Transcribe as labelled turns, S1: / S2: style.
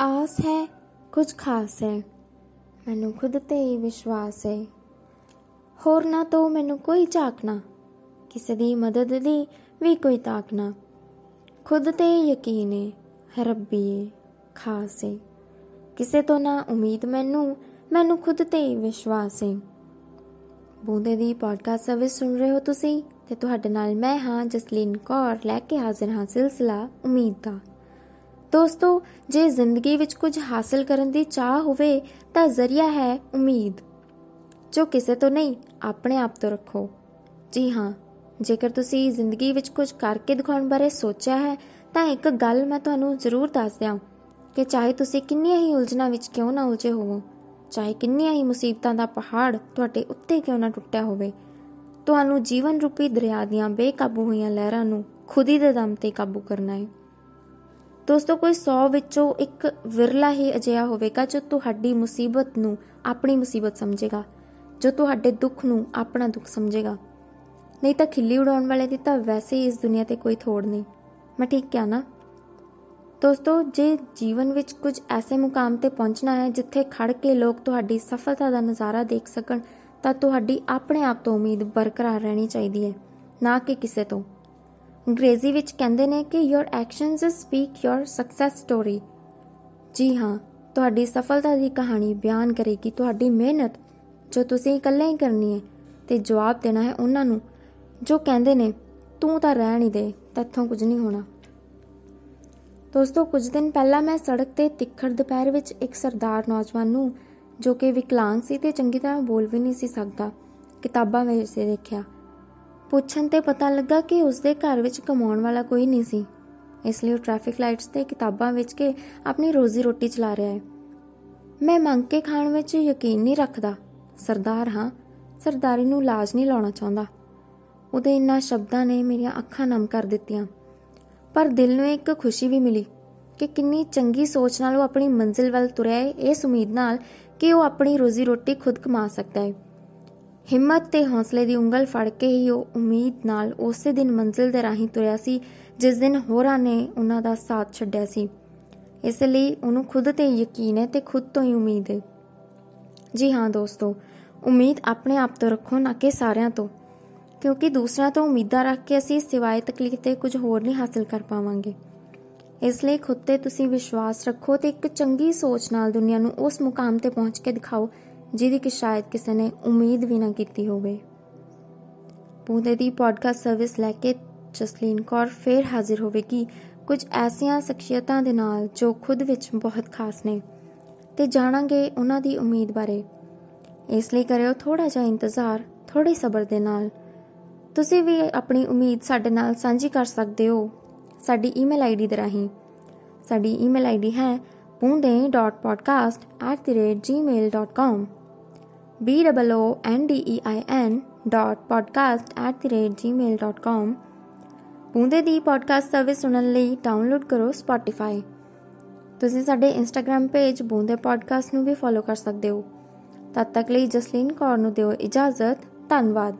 S1: ਆਸ ਹੈ, ਕੁਝ ਖਾਸ ਹੈ। ਮੈਨੂੰ ਖੁਦ ਤੇ ਹੀ ਵਿਸ਼ਵਾਸ ਹੈ। ਹੋਰ ਨਾ ਤੋਂ ਮੈਨੂੰ ਕੋਈ ਝਾਕਣਾ ਕਿਸੇ ਦੀ ਮਦਦ ਦੀ ਵੀ ਕੋਈ ਤਾਕਣਾ ਖੁਦ ਤੇ ਯਕੀਨ ਹੈ ਰੱਬੀ ਖਾਸ ਹੈ ਕਿਸੇ ਤੋਂ ਨਾ ਉਮੀਦ ਮੈਨੂੰ ਮੈਨੂੰ ਖੁਦ ਤੇ ਹੀ ਵਿਸ਼ਵਾਸ ਹੈ ਬੂੰਦੇ ਦੀ ਪੋਡਕਾਸਟ ਸਰਵਿਸ ਸੁਣ ਰਹੇ ਹੋ ਤੁਸੀਂ, ਤੇ ਤੁਹਾਡੇ ਨਾਲ ਮੈਂ ਹਾਂ ਜਸਲੀਨ ਕੌਰ, ਲੈ ਕੇ ਹਾਜ਼ਰ ਹਾਂ ਸਿਲਸਿਲਾ ਉਮੀਦ ਦਾ। ਦੋਸਤੋ, ਜੇ ਜ਼ਿੰਦਗੀ ਵਿੱਚ ਕੁਝ ਹਾਸਲ ਕਰਨ ਦੀ ਚਾਹ ਹੋਵੇ, ਤਾਂ ਜ਼ਰੀਆ ਹੈ ਉਮੀਦ। ਜੋ ਕਿਸੇ ਤੋਂ ਨਹੀਂ, ਆਪਣੇ ਆਪ ਤੋਂ ਰੱਖੋ। ਜੀ ਹਾਂ, ਜੇਕਰ ਤੁਸੀਂ ਜ਼ਿੰਦਗੀ ਵਿੱਚ ਕੁਝ ਕਰਕੇ ਦਿਖਾਉਣ ਬਾਰੇ ਸੋਚਿਆ ਹੈ, ਤਾਂ ਇੱਕ ਗੱਲ ਮੈਂ ਤੁਹਾਨੂੰ ਜ਼ਰੂਰ ਦੱਸ ਦਿਆਂ। ਕਿ ਚਾਹੇ ਤੁਸੀਂ ਕਿੰਨੀਆਂ ਹੀ ਉਲਝਣਾਂ ਵਿੱਚ ਕਿਉਂ ਨਾ ਉਲਝੇ ਹੋਵੋ, ਚਾਹੇ ਕਿੰਨੀਆਂ ਹੀ ਮੁਸੀਬਤਾਂ ਦਾ ਪਹਾੜ ਤੁਹਾਡੇ ਉੱਤੇ ਕਿਉਂ ਨਾ ਟੁੱਟਿਆ ਹੋਵੇ, ਤੁਹਾਨੂੰ ਜੀਵਨ ਰੂਪੀ ਦਰਿਆ ਦੀਆਂ ਬੇਕਾਬੂ ਹੋਈਆਂ ਲਹਿਰਾਂ ਨੂੰ ਖੁਦ ਹੀ ਦੇ ਦਮ ਤੇ ਕਾਬੂ ਕਰਨਾ ਹੈ। ਦੋਸਤੋ, ਕੋਈ 100 ਵਿੱਚੋਂ ਇੱਕ ਵਿਰਲਾ ਹੀ ਅਜਿਹਾ ਹੋਵੇਗਾ ਜੋ ਤੁਹਾਡੀ ਮੁਸੀਬਤ ਨੂੰ ਆਪਣੀ ਮੁਸੀਬਤ ਸਮਝੇਗਾ, ਜੋ ਤੁਹਾਡੇ ਦੁੱਖ ਨੂੰ ਆਪਣਾ ਦੁੱਖ ਸਮਝੇਗਾ। ਨਹੀਂ ਤਾਂ ਖਿੱਲੀ ਉਡਾਉਣ ਵਾਲੇ ਦੀ ਤਾਂ ਵੈਸੇ ਹੀ ਇਸ ਦੁਨੀਆ ਤੇ ਕੋਈ ਥੋੜ ਨਹੀਂ। ਮੈਂ ਠੀਕ ਕਿਹਾ ਨਾ? ਦੋਸਤੋ, ਜੇ ਜੀਵਨ ਵਿੱਚ ਕੁਝ ਐਸੇ ਮੁਕਾਮ ਤੇ ਪਹੁੰਚਣਾ ਹੈ ਜਿੱਥੇ ਖੜ ਕੇ ਲੋਕ ਤੁਹਾਡੀ ਸਫਲਤਾ ਦਾ ਨਜ਼ਾਰਾ ਦੇਖ ਸਕਣ, ਤਾਂ ਤੁਹਾਡੀ ਆਪਣੇ ਆਪ ਤੋਂ ਉਮੀਦ ਬਰਕਰਾਰ ਰਹਿਣੀ ਚਾਹੀਦੀ ਹੈ, ਨਾ ਕਿ ਕਿਸੇ ਤੋਂ। ਅੰਗਰੇਜ਼ੀ ਵਿੱਚ ਕਹਿੰਦੇ ਨੇ ਕਿ your actions speak your success story ਜੀ ਹਾਂ, ਤੁਹਾਡੀ ਸਫਲਤਾ ਦੀ ਕਹਾਣੀ ਬਿਆਨ ਕਰੇਗੀ ਤੁਹਾਡੀ ਮਿਹਨਤ, ਜੋ ਤੁਸੀਂ ਇਕੱਲੇ ਹੀ ਕਰਨੀ ਹੈ, ਤੇ ਜਵਾਬ ਦੇਣਾ ਹੈ ਉਹਨਾਂ ਨੂੰ, ਜੋ ਕਹਿੰਦੇ ਨੇ, ਤੂੰ ਤਾਂ ਰਹਿ ਨਹੀਂ ਦੇ, ਤੈਥੋਂ ਕੁਝ ਨਹੀਂ ਹੋਣਾ। ਦੋਸਤੋ, ਕੁਝ ਦਿਨ ਪਹਿਲਾਂ ਮੈਂ ਸੜਕ ਤੇ ਤਿੱਖੜ ਦੁਪਹਿਰ ਵਿੱਚ ਇੱਕ ਸਰਦਾਰ ਨੌਜਵਾਨ ਨੂੰ, ਜੋ ਕਿ ਵਿਕਲਾਂਗ ਸੀ ਤੇ ਚੰਗੀ ਤਰ੍ਹਾਂ ਬੋਲ ਵੀ ਨਹੀਂ ਸੀ ਸਕਦਾ, ਕਿਤਾਬਾਂ ਵਿੱਚ ਦੇਖਿਆ। ਪੁੱਛਣ ਤੇ ਪਤਾ ਲੱਗਾ ਕਿ ਉਸਦੇ ਘਰ ਵਿੱਚ ਕਮਾਉਣ ਵਾਲਾ ਕੋਈ ਨਹੀਂ ਸੀ। ਇਸ ਲਈ ਉਹ ਟ੍ਰੈਫਿਕ ਲਾਈਟਸ ਤੇ ਕਿਤਾਬਾਂ ਵਿੱਚ ਕੇ ਆਪਣੀ ਰੋਜ਼ੀ ਰੋਟੀ ਚਲਾ ਰਿਹਾ ਹੈ। ਮੈਂ ਮੰਗ ਕੇ ਖਾਣ ਵਿੱਚ ਯਕੀਨ ਨਹੀਂ ਰੱਖਦਾ। ਸਰਦਾਰ ਹਾਂ, ਸਰਦਾਰੀ ਨੂੰ ਲਾਜ ਨਹੀਂ ਲਾਉਣਾ ਚਾਹੁੰਦਾ। ਉਹਦੇ ਇਨ੍ਹਾਂ ਸ਼ਬਦਾਂ ਨੇ ਮੇਰੀਆਂ ਅੱਖਾਂ ਨਮ ਕਰ ਦਿੱਤੀਆਂ। ਪਰ ਦਿਲ ਨੂੰ ਇੱਕ ਖੁਸ਼ੀ ਵੀ ਮਿਲੀ ਕਿ ਕਿੰਨੀ ਚੰਗੀ ਸੋਚ ਨਾਲ ਉਹ ਆਪਣੀ ਮੰਜ਼ਿਲ ਵੱਲ ਤੁਰਿਆ ਹੈ। ਇਸ ਉਮੀਦ ਨਾਲ ਕਿ ਉਹ ਆਪਣੀ ਰੋਜ਼ੀ ਰੋਟੀ ਖੁਦ ਕਮਾ ਸਕਦਾ ਹੈ। ਹਿੰਮਤ ਤੇ ਹੌਸਲੇ ਦੀ ਉਂਗਲ ਫੜ ਕੇ ਹੀ ਉਹ ਉਮੀਦ ਨਾਲ ਉਸੇ ਦਿਨ ਮੰਜ਼ਿਲ ਦੇ ਰਾਹੀਂ ਤੁਰਿਆ ਸੀ, ਜਿਸ ਦਿਨ ਹੋਰਾਂ ਨੇ ਉਹਨਾਂ ਦਾ ਸਾਥ ਛੱਡਿਆ ਸੀ। ਇਸ ਲਈ ਉਹਨੂੰ ਖੁਦ ਤੇ ਯਕੀਨ ਹੈ ਤੇ ਖੁਦ ਤੋਂ ਹੀ ਉਮੀਦ ਹੈ। ਜੀ ਹਾਂ ਦੋਸਤੋ, ਉਮੀਦ ਆਪਣੇ ਆਪ ਤੋਂ ਰੱਖੋ ਨਾ ਕਿ ਸਾਰਿਆਂ ਤੋਂ, ਕਿਉਂਕਿ ਦੂਸਰਿਆਂ ਤੋਂ ਉਮੀਦਾਂ ਰੱਖ ਕੇ ਅਸੀਂ ਸਿਵਾਏ ਤਕਲੀਫ ਤੇ ਕੁਝ ਹੋਰ ਨਹੀਂ ਹਾਸਲ ਕਰ ਪਾਵਾਂਗੇ। ਇਸ ਲਈ ਖੁਦ ਤੇ ਤੁਸੀਂ ਵਿਸ਼ਵਾਸ ਰੱਖੋ ਤੇ ਇੱਕ ਚੰਗੀ ਸੋਚ ਨਾਲ ਦੁਨੀਆ ਨੂੰ ਉਸ ਮੁਕਾਮ ਤੇ ਪਹੁੰਚ ਕੇ ਦਿਖਾਓ ਜਿਹਦੀ ਕਿ ਸ਼ਾਇਦ ਕਿਸੇ ਨੇ ਉਮੀਦ ਵੀ ਨਾ ਕੀਤੀ ਹੋਵੇ। ਬੂੰਦੇ ਦੀ ਪੋਡਕਾਸਟ ਸਰਵਿਸ ਲੈ ਕੇ ਜਸਲੀਨ ਕੌਰ ਫੇਰ ਹਾਜ਼ਰ ਹੋਵੇਗੀ ਕੁਝ ਐਸੀਆਂ ਸ਼ਖਸੀਅਤਾਂ ਦੇ ਨਾਲ ਜੋ ਖੁਦ ਵਿੱਚ ਬਹੁਤ ਖਾਸ ਨੇ। ਤੇ ਜਾਣਾਂਗੇ ਉਹਨਾਂ ਦੀ ਉਮੀਦ ਬਾਰੇ। ਇਸ ਲਈ ਕਰਿਓ ਥੋੜਾ ਜਿਹਾ ਇੰਤਜ਼ਾਰ ਥੋੜੇ ਸਬਰ ਦੇ ਨਾਲ। ਤੁਸੀਂ ਵੀ ਆਪਣੀ ਉਮੀਦ ਸਾਡੇ ਨਾਲ ਸਾਂਝੀ ਕਰ ਸਕਦੇ ਹੋ। ਸਾਡੀ ਈਮੇਲ ਆਈਡੀ ਦੇ ਰਾਹੀਂ। ਸਾਡੀ ਈਮੇਲ ਆਈਡੀ ਹੈ boonde.podcast@gmail.com b o o n d e i n .podcast@gmail.com ਬੂੰਦੇ ਦੀ ਪੋਡਕਾਸਟ ਸਰਵਿਸ ਸੁਣਨ ਲਈ ਡਾਊਨਲੋਡ ਕਰੋ Spotify ਤੁਸੀਂ ਸਾਡੇ ਇੰਸਟਾਗ੍ਰam ਪੇਜ ਬੂੰਦੇ ਪੋਡਕਾਸਟ ਨੂੰ ਵੀ ਫੋਲੋ ਕਰ ਸਕਦੇ ਹੋ। ਤਦ ਤੱਕ ਲਈ ਜਸਲੀਨ ਕੌਰ ਨੂੰ ਦਿਓ ਇਜਾਜ਼ਤ। ਧੰਨਵਾਦ।